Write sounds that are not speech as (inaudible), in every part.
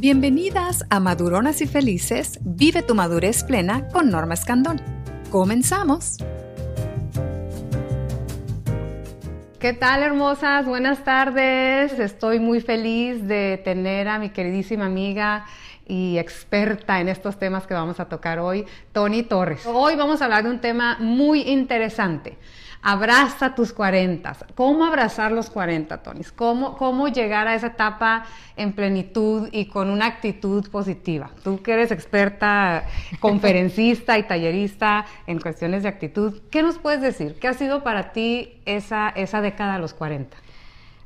Bienvenidas a Maduronas y Felices, vive tu madurez plena con Norma Escandón. Comenzamos. ¿Qué tal, hermosas? Buenas tardes. Estoy muy feliz de tener a mi queridísima amiga y experta en estos temas que vamos a tocar hoy, Tony Torres. Hoy vamos a hablar de un tema muy interesante. Abraza tus 40. ¿Cómo abrazar los 40, Tony? ¿Cómo, ¿Cómo llegar a esa etapa en plenitud y con una actitud positiva? Tú que eres experta, conferencista y tallerista en cuestiones de actitud, ¿qué nos puedes decir? ¿Qué ha sido para ti esa, esa década de los 40?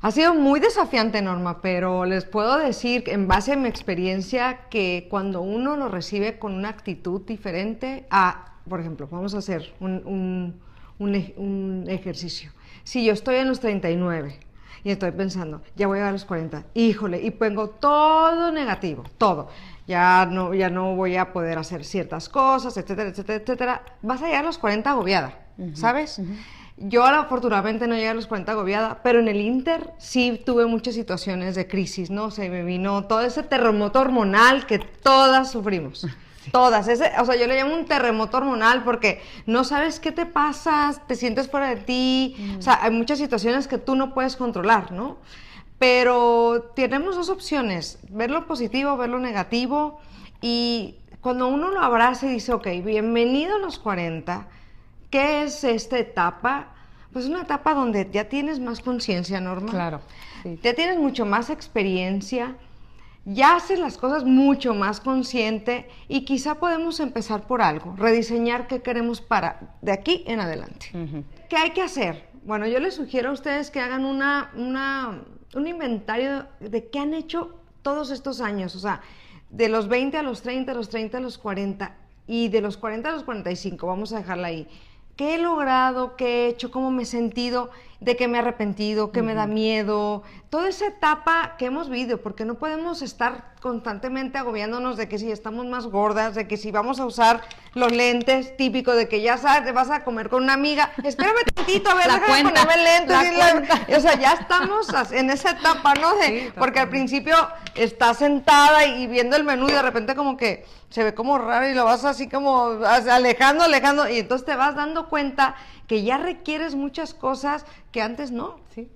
Ha sido muy desafiante, Norma, pero les puedo decir, en base a mi experiencia, que cuando uno lo recibe con una actitud diferente a, por ejemplo, vamos a hacer un un, ejercicio. Si yo estoy en los 39 y estoy pensando, ya voy a los 40, híjole, y pongo todo negativo, todo. Ya no, ya no voy a poder hacer ciertas cosas, etcétera, etcétera, etcétera. Vas a llegar a los 40 agobiada, ¿sabes? Yo afortunadamente no llegué a los 40 agobiada, pero en el Inter sí tuve muchas situaciones de crisis, ¿no? Se me vino todo ese terremoto hormonal que todas sufrimos. Todas. Ese, o sea, yo le llamo un terremoto hormonal porque no sabes qué te pasa, te sientes fuera de ti. Mm. O sea, hay muchas situaciones que tú no puedes controlar, ¿no? Pero tenemos dos opciones, ver lo positivo, ver lo negativo. Y cuando uno lo abraza y dice, ok, bienvenido a los 40, ¿qué es esta etapa? Pues es una etapa donde ya tienes más conciencia, Norma. Claro. Ya tienes mucho más experiencia ya haces las cosas mucho más consciente y quizá podemos empezar por algo, rediseñar qué queremos para de aquí en adelante. ¿Qué hay que hacer? Bueno, yo les sugiero a ustedes que hagan una, un inventario de qué han hecho todos estos años, o sea, de los 20 a los 30, a los 30 a los 40 y de los 40 a los 45, vamos a dejarla ahí. ¿Qué he logrado? ¿Qué he hecho? ¿Cómo me he sentido? ¿De qué me he arrepentido? ¿Qué me da miedo? Toda esa etapa que hemos vivido, porque no podemos estar constantemente agobiándonos de que si estamos más gordas, de que si vamos a usar los lentes, típico de que ya sabes, te vas a comer con una amiga, espérame tantito, a ver, (laughs) la cuenta, ponerme lentes. o sea, ya estamos en esa etapa, ¿no? porque al principio estás sentada y viendo el menú y de repente como que se ve como raro y lo vas así como alejando, alejando, y entonces te vas dando cuenta que ya requieres muchas cosas que antes no. Sí.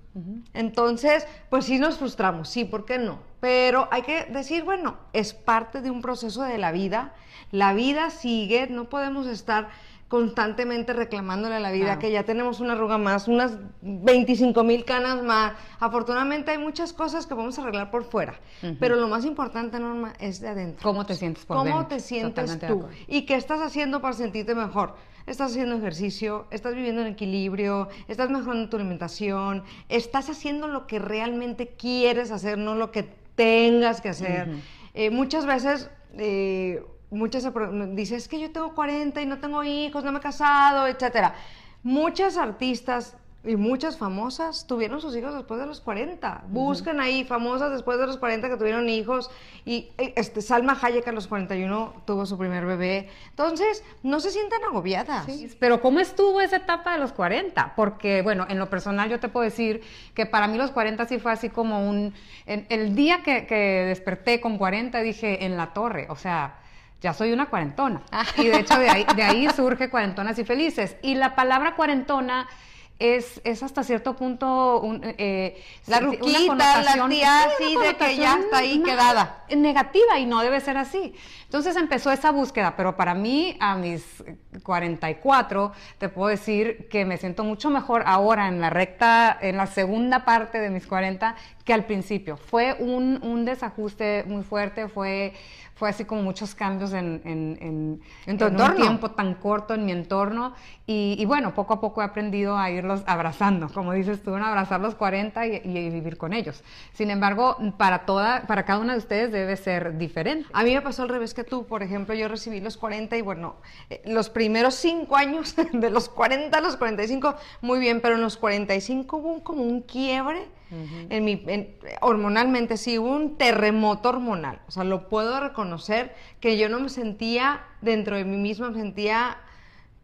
Entonces, pues sí nos frustramos, sí, ¿por qué no? Pero hay que decir, bueno, es parte de un proceso de la vida, la vida sigue, no podemos estar constantemente reclamándole a la vida que ya tenemos una arruga más, unas 25 mil canas más. Afortunadamente hay muchas cosas que vamos a arreglar por fuera, pero lo más importante, Norma, es de adentro. ¿Cómo te sientes por ¿Cómo te sientes tú? ¿Y qué estás haciendo para sentirte mejor? Estás haciendo ejercicio, estás viviendo en equilibrio, estás mejorando tu alimentación, estás haciendo lo que realmente quieres hacer, no lo que tengas que hacer. Eh, muchas veces... Eh, muchas dicen, es que yo tengo 40 y no tengo hijos, no me he casado, etcétera. Muchas artistas y muchas famosas tuvieron sus hijos después de los 40. Busquen ahí famosas después de los 40 que tuvieron hijos. Y eh, este, Salma Hayek a los 41 tuvo su primer bebé. Entonces, no se sientan agobiadas. pero ¿cómo estuvo esa etapa de los 40? Porque, bueno, en lo personal yo te puedo decir que para mí los 40 sí fue así como un... el día que, que desperté con 40 dije, en la torre, o sea ya soy una cuarentona. Ah. Y de hecho de ahí, de ahí surge cuarentonas y felices. Y la palabra cuarentona es, es hasta cierto punto un, eh, la ruquita, la tía así de que ya está ahí quedada. Negativa y no debe ser así. Entonces empezó esa búsqueda, pero para mí a mis 44 te puedo decir que me siento mucho mejor ahora en la recta, en la segunda parte de mis 40 que al principio. Fue un, un desajuste muy fuerte, fue fue así como muchos cambios en, en, en, un tiempo tan corto en mi entorno. Y, bueno, poco a poco he aprendido a irlos abrazando, como dices tú, abrazar los 40 y, vivir con ellos. Sin embargo, para, toda, para cada una de ustedes debe ser diferente. A mí me pasó al revés que tú. Por ejemplo, yo recibí los 40 y bueno, eh, los primeros 5 años, (laughs) de los 40 a los 45, muy bien, pero en los 45 hubo como un quiebre en mi, hormonalmente sí, hubo un terremoto hormonal. O sea, lo puedo reconocer que yo no me sentía dentro de mí misma, me sentía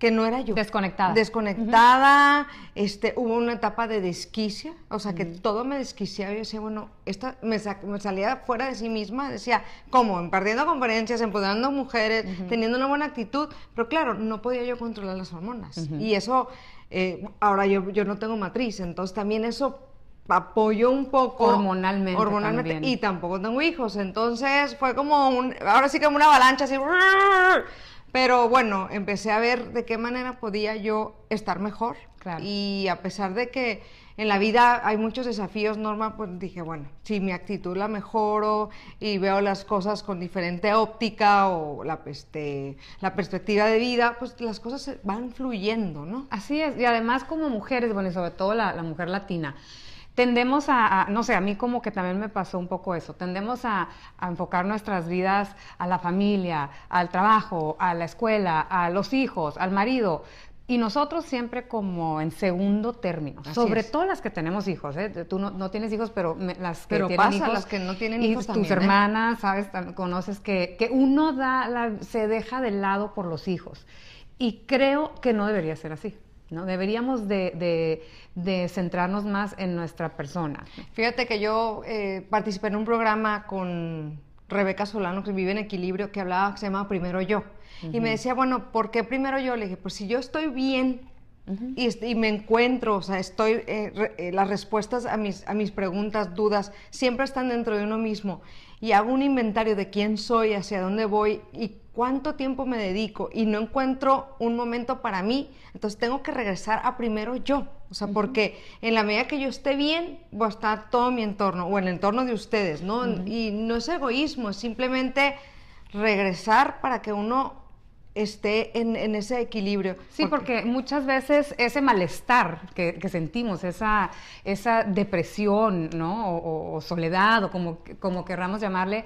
que no era yo. Desconectada. Desconectada, este, hubo una etapa de desquicia, o sea, que todo me desquiciaba yo decía, bueno, esta, me, me, salía fuera de sí misma, decía, ¿cómo? Perdiendo conferencias, empoderando mujeres, teniendo una buena actitud, pero claro, no podía yo controlar las hormonas. Y eso, eh, ahora yo, yo no tengo matriz, entonces también eso apoyó un poco hormonalmente, hormonalmente y tampoco tengo hijos entonces fue como un ahora sí como una avalancha así pero bueno, empecé a ver de qué manera podía yo estar mejor. Y a pesar de que en la vida hay muchos desafíos, Norma, pues dije, bueno, si mi actitud la mejoro y veo las cosas con diferente óptica o la, este, la perspectiva de vida, pues las cosas van fluyendo, ¿no? Así es. Y además como mujeres, bueno, y sobre todo la mujer latina, tendemos a, no sé, a mí como que también me pasó un poco eso, tendemos a, enfocar nuestras vidas a la familia, al trabajo, a la escuela, a los hijos, al marido. Y nosotros siempre como en segundo término, sobre todo las que tenemos hijos, ¿eh? tú no, tienes hijos, pero las que tienen pasa, hijos, las que no tienen hijos tus ¿eh? hermanas, sabes, conoces que, que uno da se deja de lado por los hijos. Y creo que no debería ser así. ¿No? Deberíamos de, centrarnos más en nuestra persona. Fíjate que yo eh, participé en un programa con Rebeca Solano, que vive en equilibrio, que hablaba, que se llama Primero Yo. Y me decía, bueno, ¿por qué primero yo? Le dije, pues si yo estoy bien y, me encuentro, o sea, estoy, eh, eh, las respuestas a mis, a mis preguntas, dudas, siempre están dentro de uno mismo. Y hago un inventario de quién soy, hacia dónde voy y cuánto tiempo me dedico y no encuentro un momento para mí, entonces tengo que regresar a primero yo. O sea, porque en la medida que yo esté bien, va a estar todo mi entorno o el entorno de ustedes, ¿no? Y no es egoísmo, es simplemente regresar para que uno esté en, ese equilibrio. Sí, porque, muchas veces ese malestar que, sentimos, esa, esa depresión, ¿no? O, o, soledad, o como, como querramos llamarle,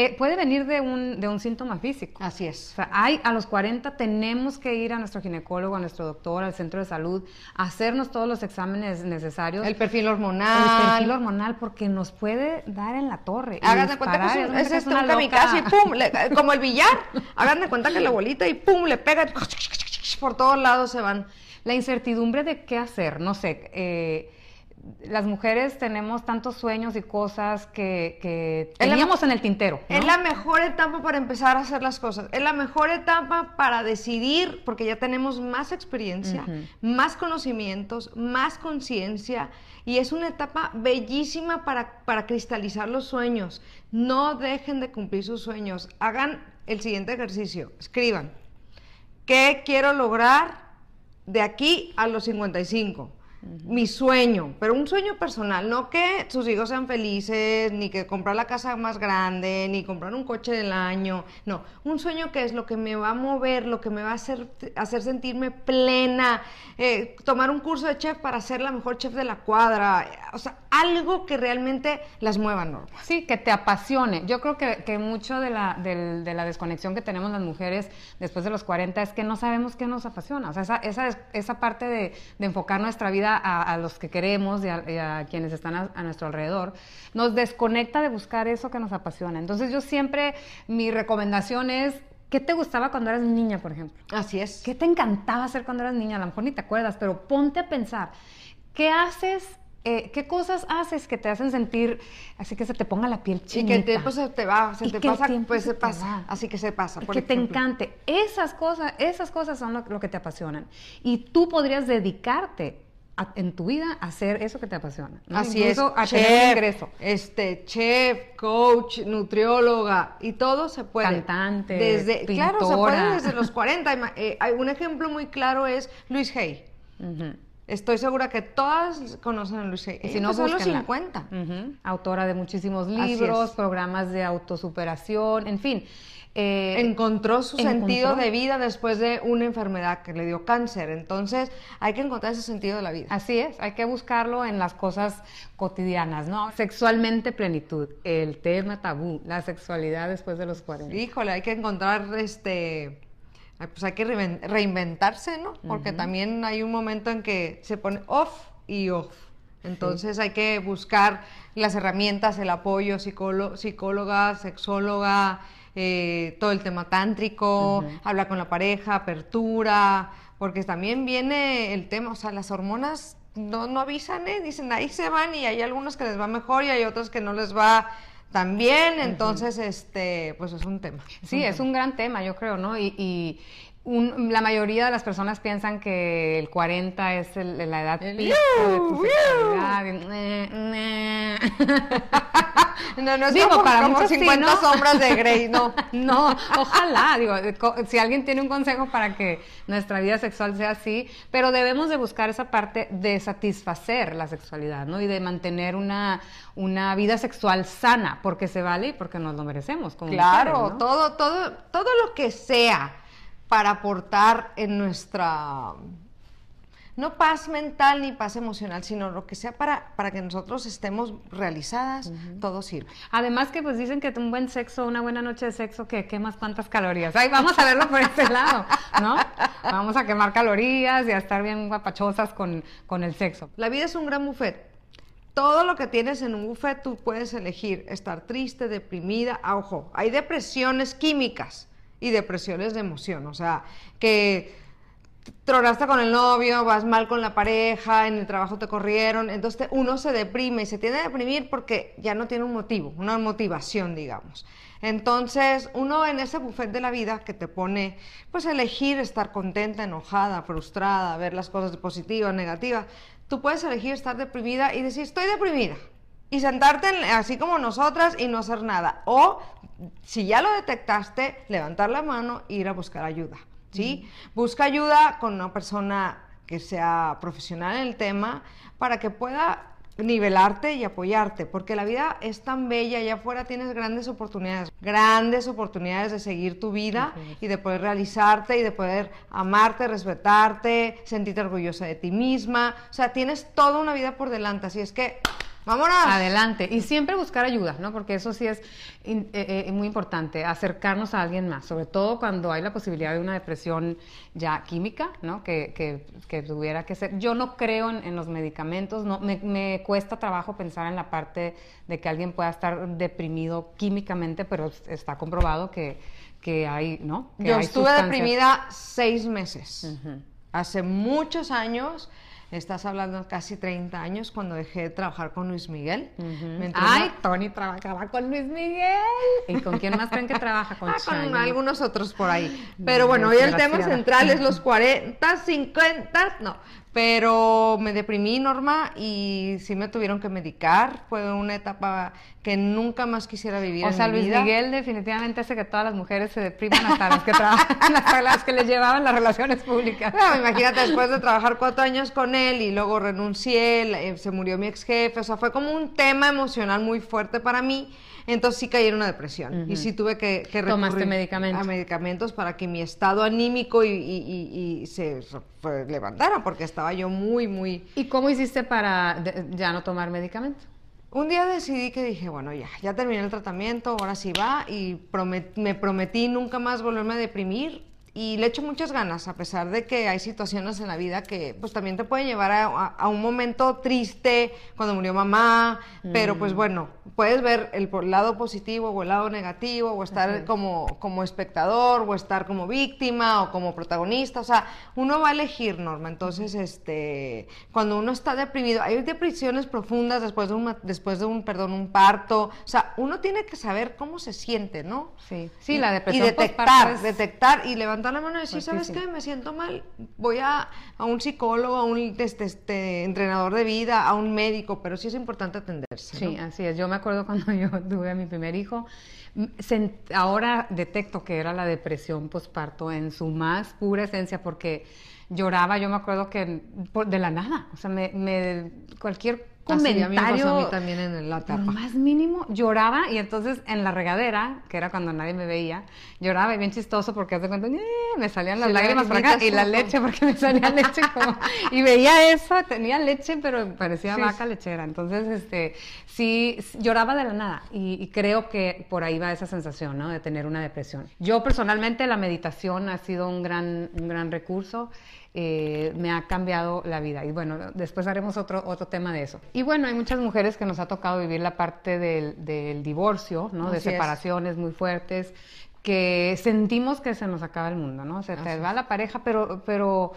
eh, puede venir de un, de un síntoma físico. Así es. O sea, hay, a los 40 tenemos que ir a nuestro ginecólogo, a nuestro doctor, al centro de salud, hacernos todos los exámenes necesarios. El perfil hormonal. El perfil hormonal, porque nos puede dar en la torre. Hagan de cuenta que es, un, es, este, un kamikaze y pum, (laughs) como el billar. Hagan de cuenta que la bolita y pum, le pega, por todos lados se van. La incertidumbre de qué hacer, no sé. Eh, las mujeres tenemos tantos sueños y cosas que, teníamos en el tintero. Es la mejor etapa para empezar a hacer las cosas. Es la mejor etapa para decidir, porque ya tenemos más experiencia, más conocimientos, más conciencia. Y es una etapa bellísima para, para cristalizar los sueños. No dejen de cumplir sus sueños. Hagan el siguiente ejercicio. Escriban. ¿Qué quiero lograr de aquí a los 55? Mi sueño, pero un sueño personal, no que sus hijos sean felices, ni que comprar la casa más grande, ni comprar un coche del año, no, un sueño que es lo que me va a mover, lo que me va a hacer, hacer sentirme plena, eh, tomar un curso de chef para ser la mejor chef de la cuadra, o sea, algo que realmente las mueva, ¿no? Sí, que te apasione. Yo creo que, que mucho de la, de, la desconexión que tenemos las mujeres después de los 40 es que no sabemos qué nos apasiona, o sea, esa, esa, esa parte de, de enfocar nuestra vida a, los que queremos y a, quienes están a, nuestro alrededor, nos desconecta de buscar eso que nos apasiona. Entonces yo siempre, mi recomendación es ¿Qué te gustaba cuando eras niña, por ejemplo? Así es. ¿Qué te encantaba hacer cuando eras niña? A lo mejor ni te acuerdas, pero ponte a pensar, ¿qué haces eh, ¿qué cosas haces que te hacen sentir así que se te ponga la piel chinita? Y que el tiempo se te va, se te pasa, pues se, pasa, así que se pasa. que te encante. Esas cosas, esas cosas son lo, que te apasionan. Y tú podrías dedicarte en tu vida hacer eso que te apasiona. Así es. A chef, ingreso. Este, chef, coach, nutrióloga y todo se puede. Cantante, desde, Claro, se puede desde los 40. Eh, un ejemplo muy claro es Luis Hay. Estoy segura que todas conocen a Luis Hay. Y si no, son los 50. Autora de muchísimos libros, programas de autosuperación, en fin. Eh, encontró su sentido de vida después de una enfermedad que le dio cáncer. Entonces, hay que encontrar ese sentido de la vida. Así es, hay que buscarlo en las cosas cotidianas, ¿no? Sexualmente plenitud, el tema tabú, la sexualidad después de los 40. Híjole, hay que encontrar este pues hay que reinventarse, ¿no? Porque también hay un momento en que se pone off y off. Entonces hay que buscar las herramientas, el apoyo, psicóloga, sexóloga, eh, todo el tema tántrico, hablar con la pareja, apertura, porque también viene el tema, o sea, las hormonas no, no avisan, ¿eh? dicen ahí se van y hay algunos que les va mejor y hay otros que no les va tan bien, entonces, este, pues es un tema. Sí, es un gran tema, yo creo, ¿no? Y, y un- la mayoría de las personas piensan que el 40 es el- la edad pico de tu. (laughs) No, no es Digo, como, para como muchos sí, 50 ¿no? sombras de Grey, no. (laughs) No, ojalá, digo, si alguien tiene un consejo para que nuestra vida sexual sea así, pero debemos de buscar esa parte de satisfacer la sexualidad, ¿no? Y de mantener una, una vida sexual sana, porque se vale y porque nos lo merecemos. Como Claro, mujeres, ¿no? todo, todo, todo lo que sea para aportar en nuestra no paz mental ni paz emocional, sino lo que sea para, para que nosotros estemos realizadas, todo sirve. Además que pues dicen que un buen sexo, una buena noche de sexo, que quemas cuántas calorías. Ay, vamos a verlo por ese lado, ¿no? Vamos a quemar calorías y a estar bien guapachosas con, con el sexo. La vida es un gran buffet. Todo lo que tienes en un buffet tú puedes elegir estar triste, deprimida. Ah, ojo, hay depresiones químicas y depresiones de emoción. O sea, que tronaste con el novio, vas mal con la pareja, en el trabajo te corrieron. Entonces uno se deprime y se tiende a deprimir porque ya no tiene un motivo, una motivación, digamos. Entonces, uno en ese buffet de la vida que te pone, pues, elegir estar contenta, enojada, frustrada, ver las cosas positivas, negativas, tú puedes elegir estar deprimida y decir, estoy deprimida. Y sentarte en- así como nosotras y no hacer nada. O, si ya lo detectaste, levantar la mano e ir a buscar ayuda. ¿Sí? Busca ayuda con una persona que sea profesional en el tema para que pueda nivelarte y apoyarte, porque la vida es tan bella, allá afuera tienes grandes oportunidades, grandes oportunidades de seguir tu vida y de poder realizarte y de poder amarte, respetarte, sentirte orgullosa de ti misma, o sea, tienes toda una vida por delante, así es que, vámonos. Adelante. Y siempre buscar ayuda, ¿no? Porque eso sí es eh, eh, muy importante, acercarnos a alguien más, sobre todo cuando hay la posibilidad de una depresión ya química, ¿no? Que, que- que tuviera que ser. Yo no creo en, en los medicamentos, no, me, me cuesta trabajo pensar en la parte de que alguien pueda estar deprimido químicamente, pero está comprobado que, que hay, ¿no? Que Yo hay estuve sustancias. deprimida seis meses. Hace muchos años, estás hablando casi 30 años, cuando dejé de trabajar con Luis Miguel. Ay, Tony trabajaba con Luis Miguel. ¿Y con quién más creen que trabaja? Con Ah, con algunos otros por ahí. Pero bueno, hoy el tema central es los (laughs) 40, 50, no. Pero me deprimí, Norma, y sí me tuvieron que medicar. Fue una etapa que nunca más quisiera vivir O en sea, mi Luis vida. Miguel definitivamente hace que todas las mujeres se depriman hasta las que trabajan, hasta las que les llevaban las relaciones públicas. Bueno, imagínate, después de trabajar cuatro años con él y luego renuncié, se murió mi ex jefe, o sea, fue como un tema emocional muy fuerte para mí. Entonces sí caí en una depresión y sí tuve que, que Tomaste recurrir medicamentos. a medicamentos para que mi estado anímico y, y- y- y se pues, levantara, porque estaba yo muy, muy... ¿Y cómo hiciste para ya no tomar medicamentos? Un día decidí que dije, bueno, ya, ya terminé el tratamiento, ahora sí va, y promet- me prometí nunca más volverme a deprimir. Y le echo muchas ganas, a pesar de que hay situaciones en la vida que pues también te pueden llevar a, a- a un momento triste, cuando murió mamá, pero pues bueno, puedes ver el lado positivo o el lado negativo, o estar es. como, como espectador, o estar como víctima, o como protagonista, o sea, uno va a elegir, Norma, entonces, este, cuando uno está deprimido, hay depresiones profundas después de un, después de un, perdón, un parto, o sea, uno tiene que saber cómo se siente, ¿no? Sí, sí, la depresión Y detectar, postparto es- detectar y levantar la mano y decir, ¿sabes qué? Me siento mal, voy a, a un psicólogo, a un este, este, entrenador de vida, a un médico, pero sí es importante atenderse. Sí, ¿no? así es. Yo me acuerdo cuando (laughs) yo tuve a mi primer hijo, ahora detecto que era la depresión postparto en su más pura esencia porque lloraba, yo me acuerdo que de la nada, o sea, me, me- cualquier Así a mí comentario a mí también en la por etapa. más mínimo lloraba y entonces en la regadera, que era cuando nadie me veía, lloraba y bien chistoso porque hace cuenta, "Eh", me salían las Sí, lágrimas por acá y la leche porque me salía (laughs) leche como y veía eso, tenía leche pero parecía Sí, vaca lechera, entonces este sí lloraba de la nada y, y creo que por ahí va esa sensación, ¿no? De tener una depresión. Yo personalmente la meditación ha sido un gran un gran recurso eh, me ha cambiado la vida. Y bueno, después haremos otro, otro tema de eso. Y bueno, hay muchas mujeres que nos ha tocado vivir la parte del, del divorcio, ¿no? De es. separaciones muy fuertes. que sentimos que se nos acaba el mundo, ¿no? Se te va la pareja, pero, pero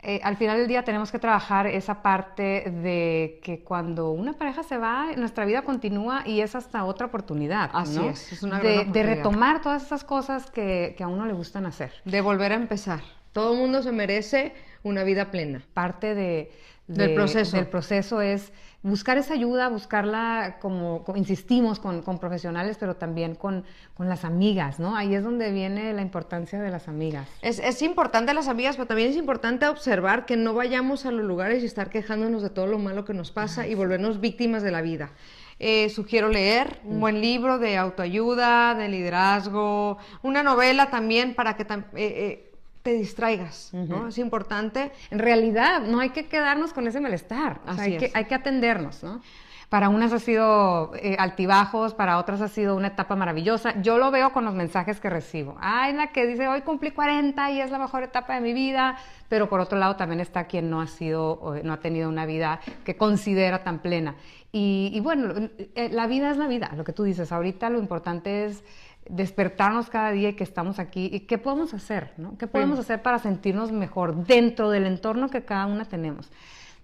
eh, al final del día tenemos que trabajar esa parte de que cuando una pareja se va, nuestra vida continúa y es hasta otra oportunidad. Así es, es una de, de, retomar todas esas cosas que, que a uno le gustan hacer. De volver a empezar. Todo el mundo se merece una vida plena. Parte de, del proceso. Del proceso es buscar esa ayuda, buscarla como, insistimos con, profesionales, pero también con, las amigas, ¿no? Ahí es donde viene la importancia de las amigas. Es, es, importante las amigas, pero también es importante observar que no vayamos a los lugares y estar quejándonos de todo lo malo que nos pasa y volvernos víctimas de la vida. Eh, sugiero leer un buen libro de autoayuda, de liderazgo, una novela también para que eh, eh, te distraigas, ¿no? Es importante. En realidad, no hay que quedarnos con ese malestar. hay, que, hay que atendernos, ¿no? Para unas ha sido eh, altibajos, para otras ha sido una etapa maravillosa. Yo lo veo con los mensajes que recibo. Hay la que dice, hoy cumplí 40 y es la mejor etapa de mi vida, pero por otro lado también está quien no ha sido, no ha tenido una vida que considera tan plena. Y, y bueno, eh, la vida es la vida, lo que tú dices. Ahorita lo importante es despertarnos cada día y que estamos aquí y qué podemos hacer, ¿no? ¿Qué podemos hacer para sentirnos mejor dentro del entorno que cada una tenemos?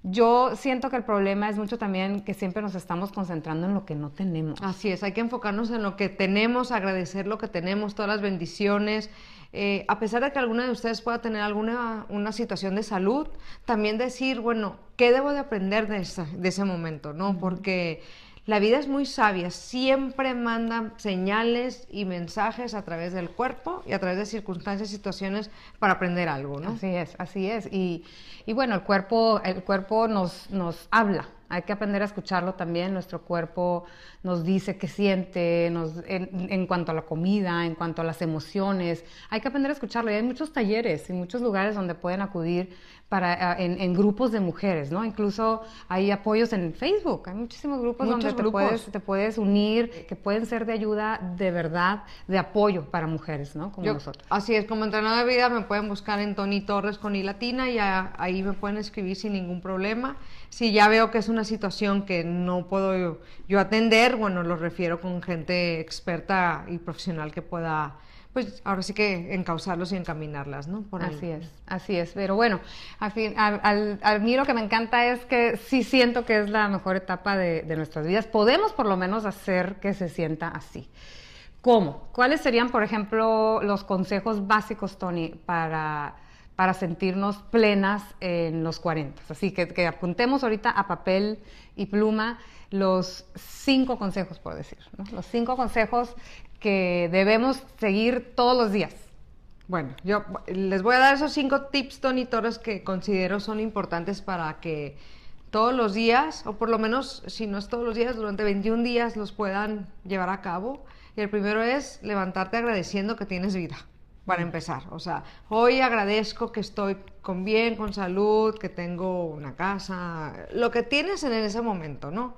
Yo siento que el problema es mucho también que siempre nos estamos concentrando en lo que no tenemos. Así es, hay que enfocarnos en lo que tenemos, agradecer lo que tenemos, todas las bendiciones. Eh, a pesar de que alguna de ustedes pueda tener alguna una situación de salud, también decir, bueno, ¿qué debo de aprender de, de ese momento? ¿no? Porque la vida es muy sabia, siempre manda señales y mensajes a través del cuerpo y a través de circunstancias, situaciones para aprender algo, ¿no? Así es, así es. Y, y bueno, el cuerpo, el cuerpo nos, nos habla, hay que aprender a escucharlo también. Nuestro cuerpo nos dice qué siente nos, en, cuanto a la comida, en cuanto a las emociones. Hay que aprender a escucharlo. Y hay muchos talleres y muchos lugares donde pueden acudir para, en, grupos de mujeres, ¿no? Incluso hay apoyos en Facebook, hay muchísimos grupos donde te puedes, te puedes unir, que pueden ser de ayuda de verdad, de apoyo para mujeres, ¿no? Como nosotros. Así es, como entrenador de vida me pueden buscar en Tony Torres con I latina y ahí me pueden escribir sin ningún problema. Si ya veo que es una situación que no puedo yo atender, bueno, lo refiero con gente experta y profesional que pueda pues ahora sí que encauzarlos y encaminarlas, ¿no? Por así es, así es. Pero bueno, al fin, al, a mí lo que me encanta es que sí siento que es la mejor etapa de, nuestras vidas. Podemos por lo menos hacer que se sienta así. ¿Cómo? ¿Cuáles serían, por ejemplo, los consejos básicos, Tony, para, para sentirnos plenas en los 40? Así que, que apuntemos ahorita a papel y pluma los cinco consejos, por decir, ¿no? los cinco consejos que debemos seguir todos los días. Bueno, yo les voy a dar esos cinco tips, Tony Torres, que considero son importantes para que todos los días, o por lo menos si no es todos los días, durante 21 días los puedan llevar a cabo. Y el primero es levantarte agradeciendo que tienes vida, para empezar. O sea, hoy agradezco que estoy con bien, con salud, que tengo una casa, lo que tienes en ese momento, ¿no?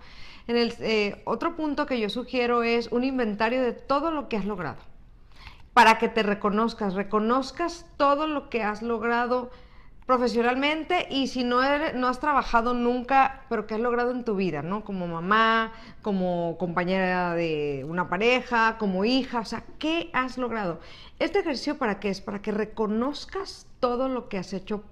En el, eh, otro punto que yo sugiero es un inventario de todo lo que has logrado, para que te reconozcas, reconozcas todo lo que has logrado profesionalmente y si no, no has trabajado nunca, pero que has logrado en tu vida, ¿no? Como mamá, como compañera de una pareja, como hija, o sea, ¿qué has logrado? Este ejercicio para qué es? Para que reconozcas todo lo que has hecho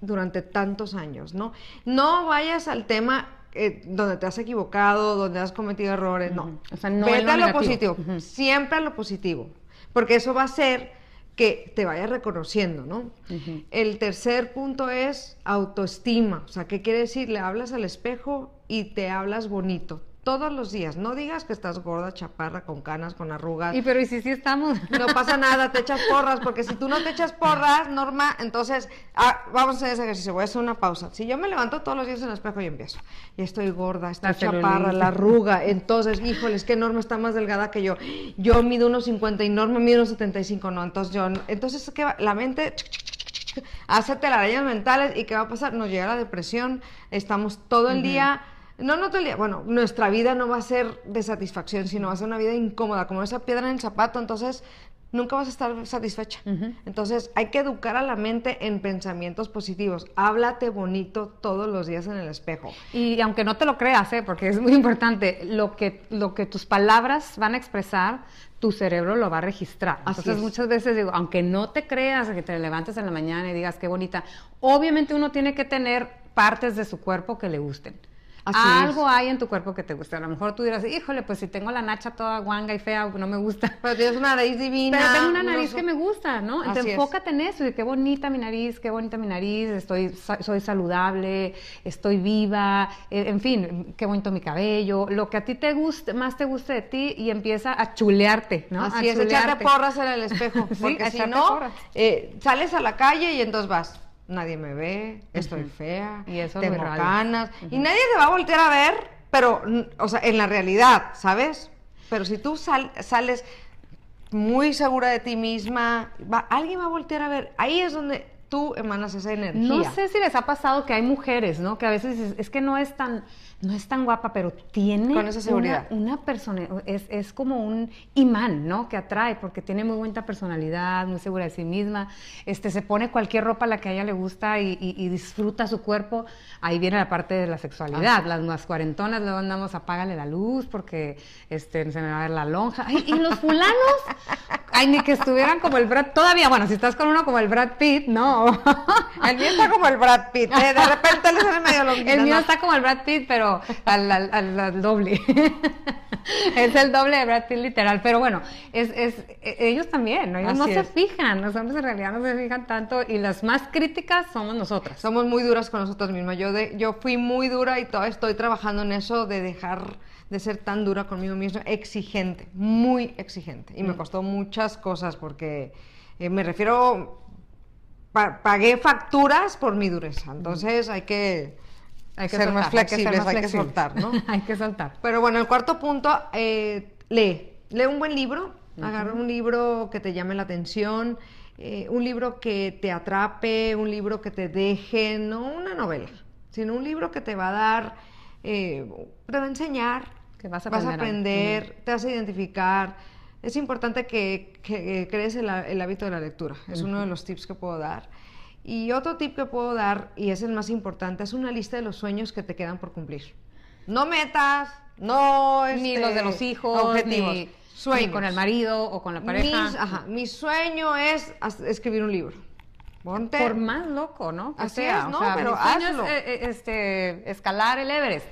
durante tantos años, ¿no? No vayas al tema eh, donde te has equivocado, donde has cometido errores, no. O sea, no Vete a lo positivo, siempre a lo positivo, porque eso va a hacer que te vayas reconociendo, ¿no? El tercer punto es autoestima, o sea, ¿qué quiere decir? Le hablas al espejo y te hablas bonito todos los días. No digas que estás gorda, chaparra, con canas, con arrugas. Y pero ¿y si sí estamos? No pasa nada, te echas porras, porque si tú no te echas porras, Norma, entonces ah, vamos a hacer ese ejercicio. Voy a hacer una pausa. Si yo me levanto todos los días en el espejo y empiezo, y estoy gorda, estoy chaparra, la arruga, entonces, híjole, es que Norma está más delgada que yo. Yo mido unos 50 y Norma mide unos 75, no. Entonces yo, entonces ¿qué va? la mente hace telarañas mentales y ¿qué va a pasar? Nos llega la depresión, estamos todo el día no, no todo el día. Bueno, nuestra vida no va a ser de satisfacción, sino va a ser una vida incómoda, como esa piedra en el zapato. Entonces, nunca vas a estar satisfecha. Entonces hay que educar a la mente en pensamientos positivos. Háblate bonito todos los días en el espejo. Y aunque no te lo creas, ¿eh? porque es muy importante, lo que, lo que tus palabras van a expresar, tu cerebro lo va a registrar. Entonces muchas veces digo, aunque no te creas que te levantes en la mañana y digas qué bonita, obviamente uno tiene que tener partes de su cuerpo que le gusten. Algo hay en tu cuerpo que te gusta. A lo mejor tú dirás, híjole, pues si tengo la nacha toda guanga y fea, no me gusta. (laughs) Pero tienes una nariz divina. Pero tengo una nariz que me gusta, ¿no? Entonces enfócate en eso. Y qué bonita mi nariz, qué bonita mi nariz, estoy, soy saludable, estoy viva, eh, en fin, qué bonito mi cabello. Lo que a ti te guste, más te guste de ti y empieza a chulearte, ¿no? Así es, echarte porras en el espejo. (laughs) Porque si no, eh, sales a la calle y entonces vas nadie me ve, estoy fea, y eso tengo ganas, y nadie te va a voltear a ver, pero, o sea, en la realidad, ¿sabes? Pero si tú sales muy segura de ti misma, alguien va a voltear a ver. Ahí es donde tú emanas esa energía. No sé si les ha pasado que hay mujeres, ¿no? Que a veces es que no es tan no es tan guapa, pero tiene Con esa seguridad. una, persona, es, es, como un imán, ¿no? Que atrae, porque tiene muy buena personalidad, muy segura de sí misma, este, se pone cualquier ropa a la que a ella le gusta y, disfruta su cuerpo. Ahí viene la parte de la sexualidad. Las más cuarentonas luego andamos, apágale la luz porque este, se me va a ver la lonja. y los fulanos, ay, ni que estuvieran como el Brad, todavía, bueno, si estás con uno como el Brad Pitt, no. (laughs) el mío está como el Brad Pitt, ¿eh? de repente le sale medio longuito. El mío está como el Brad Pitt, pero al, doble. (laughs) es el doble de Brad Pitt literal. Pero bueno, es, e, ellos también, ¿no? Ellos no se fijan, los hombres en realidad no se fijan tanto y las más críticas somos nosotras. Somos muy duras con nosotras mismas. Yo, de, yo fui muy dura y todavía estoy trabajando en eso de dejar de ser tan dura conmigo misma, exigente, muy exigente. Y me mm. costó muchas cosas porque eh, me refiero, pagué facturas por mi dureza. Entonces hay que hay que ser más flexibles, hay que, soltar, ¿no? (laughs) hay que soltar. Pero bueno, el cuarto punto, eh, lee. Lee un buen libro, agarra un libro que te llame la atención, eh, un libro que te atrape, un libro que te deje, no una novela, sino un libro que te va a dar, eh, te va a enseñar, que vas a aprender, te vas a identificar. Es importante que, crees el, hábito de la lectura, es uno de los tips que puedo dar. Y otro tip que puedo dar, y es el más importante, es una lista de los sueños que te quedan por cumplir. No metas, no... ni los de los este, hijos, objetivos. Ni, sueños. con el marido o con la pareja. ajá, mi sueño es escribir un libro. Ponte. Por más loco, ¿no? Así es, no, pero hazlo. Eh, eh, este, escalar el Everest.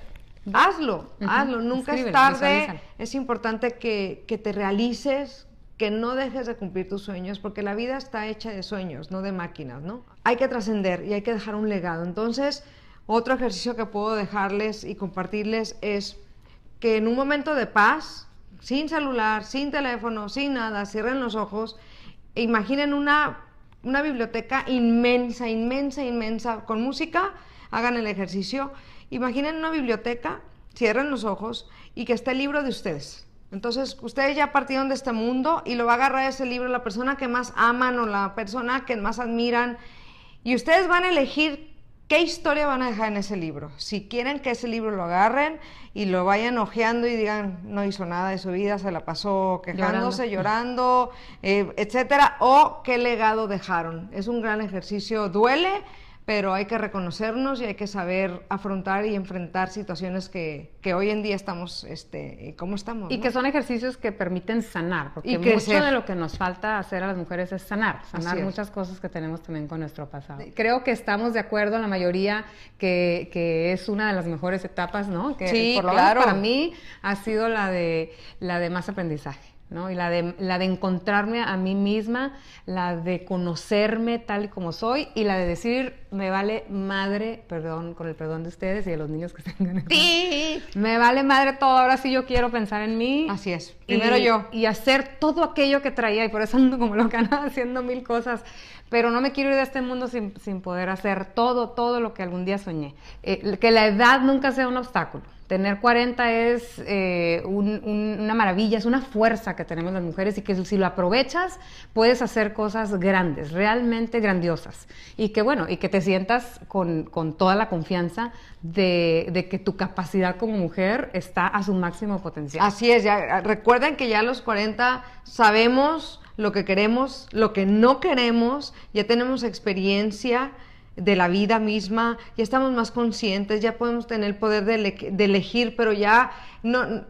Hazlo, hazlo. Nunca es tarde. Es importante que, que te realices, que no dejes de cumplir tus sueños, porque la vida está hecha de sueños, no de máquinas, ¿no? Hay que trascender y hay que dejar un legado. Entonces, otro ejercicio que puedo dejarles y compartirles es que en un momento de paz, sin celular, sin teléfono, sin nada, cierren los ojos e imaginen una, una biblioteca inmensa, inmensa, inmensa, con música, hagan el ejercicio. Imaginen una biblioteca, cierren los ojos y que esté el libro de ustedes entonces, ustedes ya partieron de este mundo y lo va a agarrar ese libro la persona que más aman o la persona que más admiran. Y ustedes van a elegir qué historia van a dejar en ese libro. Si quieren que ese libro lo agarren y lo vayan ojeando y digan, no hizo nada de su vida, se la pasó quejándose, llorando, eh, etcétera, o qué legado dejaron. Es un gran ejercicio, duele pero hay que reconocernos y hay que saber afrontar y enfrentar situaciones que, que hoy en día estamos, este, ¿cómo estamos? Y que son ejercicios que permiten sanar, porque mucho de lo que nos falta hacer a las mujeres es sanar, sanar muchas cosas que tenemos también con nuestro pasado. Creo que estamos de acuerdo la mayoría que, que es una de las mejores etapas, ¿no? Que sí, por lo claro. menos para mí ha sido la de, la de más aprendizaje. ¿No? Y la de, la de encontrarme a mí misma, la de conocerme tal y como soy y la de decir, me vale madre, perdón, con el perdón de ustedes y de los niños que tengan. Sí. Me vale madre todo, ahora sí yo quiero pensar en mí. Así es. Primero yo. Y hacer todo aquello que traía y por eso ando como loca, ¿no? (laughs) haciendo mil cosas. Pero no me quiero ir de este mundo sin, poder hacer todo, todo lo que algún día soñé. Eh, que la edad nunca sea un obstáculo Tener 40 es eh, una maravilla, es una fuerza que tenemos las mujeres y que si lo aprovechas puedes hacer cosas grandes, realmente grandiosas. Y que bueno, y que te sientas con, toda la confianza de, que tu capacidad como mujer está a su máximo potencial. Así es, ya, recuerden que ya los 40 sabemos lo que queremos, lo que no queremos, ya tenemos experiencia de la vida misma, ya estamos más conscientes, ya podemos tener el poder de, elegir, pero ya no,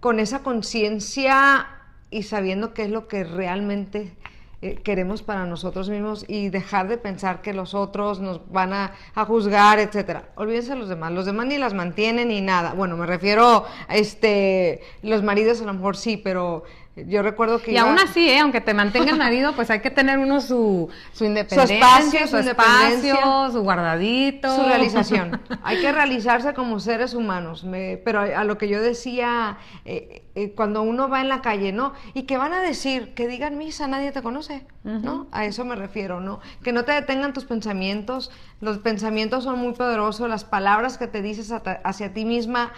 con esa conciencia y sabiendo qué es lo que realmente eh, queremos para nosotros mismos y dejar de pensar que los otros nos van a, a, juzgar, etcétera. Olvídense de los demás, los demás ni las mantienen ni nada. Bueno, me refiero a este, los maridos a lo mejor sí, pero yo recuerdo que... Y aún así, ¿eh? aunque te mantenga el marido, pues hay que tener uno su, su independencia, su espacio, su, guardadito. Su realización. hay que realizarse como seres humanos. pero a, lo que yo decía, eh, eh, cuando uno va en la calle, ¿no? ¿Y qué van a decir? Que digan misa, nadie te conoce, ¿no? A eso me refiero, ¿no? Que no te detengan tus pensamientos. Los pensamientos son muy poderosos, las palabras que te dices hacia ti misma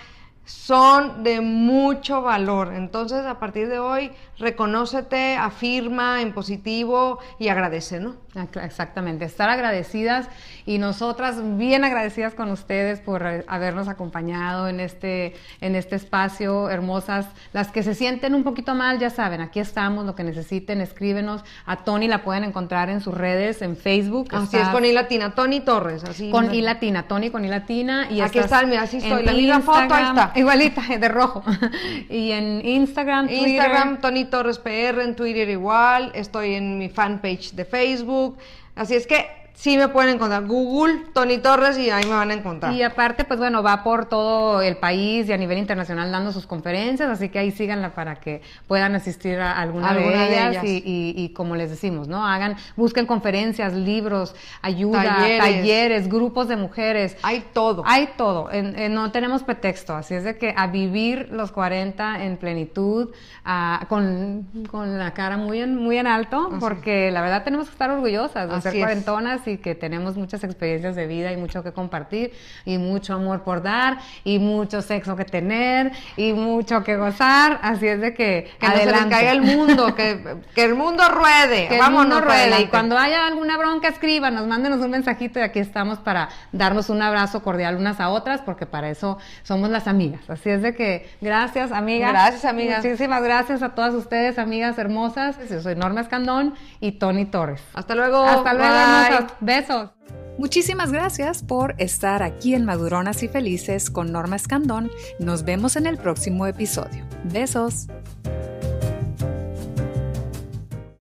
son de mucho valor. Entonces, a partir de hoy, reconócete, afirma en positivo y agradece, ¿no? Exactamente, estar agradecidas y nosotras bien agradecidas con ustedes por habernos acompañado en este, en este espacio, hermosas. Las que se sienten un poquito mal, ya saben, aquí estamos, lo que necesiten, escríbenos. A Tony la pueden encontrar en sus redes, en Facebook. Así es, con I latina, Tony Torres, así. Con I latina, Tony con I latina. Y aquí está, mira, así estoy, la misma foto, ahí está. (laughs) Igualita, de rojo. y en Instagram, Twitter. Instagram, Tony Torres PR, en Twitter igual, estoy en mi fanpage de Facebook. Así es que sí me pueden encontrar. Google, Tony Torres y ahí me van a encontrar. Y aparte, pues bueno, va por todo el país y a nivel internacional dando sus conferencias, así que ahí síganla para que puedan asistir a alguna, de, ellas, Y, como les decimos, ¿no? Hagan, busquen conferencias, libros, ayuda, talleres, grupos de mujeres. Hay todo. Hay todo. no tenemos pretexto, así es de que a vivir los 40 en plenitud, con, la cara muy en, muy en alto, porque la verdad tenemos que estar orgullosas de ser cuarentonas que tenemos muchas experiencias de vida y mucho que compartir y mucho amor por dar y mucho sexo que tener y mucho que gozar. Así es de que, que adelante. no se caiga el mundo, que, (laughs) que el mundo ruede. Que el mundo ruede. Y cuando haya alguna bronca, escríbanos, mándenos un mensajito y aquí estamos para darnos un abrazo cordial unas a otras porque para eso somos las amigas. Así es de que gracias, amigas. Gracias, amigas. Muchísimas gracias a todas ustedes, amigas hermosas. Yo soy Norma Escandón y Tony Torres. Hasta luego. Hasta luego, Besos. Muchísimas gracias por estar aquí en Maduronas y Felices con Norma Escandón. Nos vemos en el próximo episodio. Besos.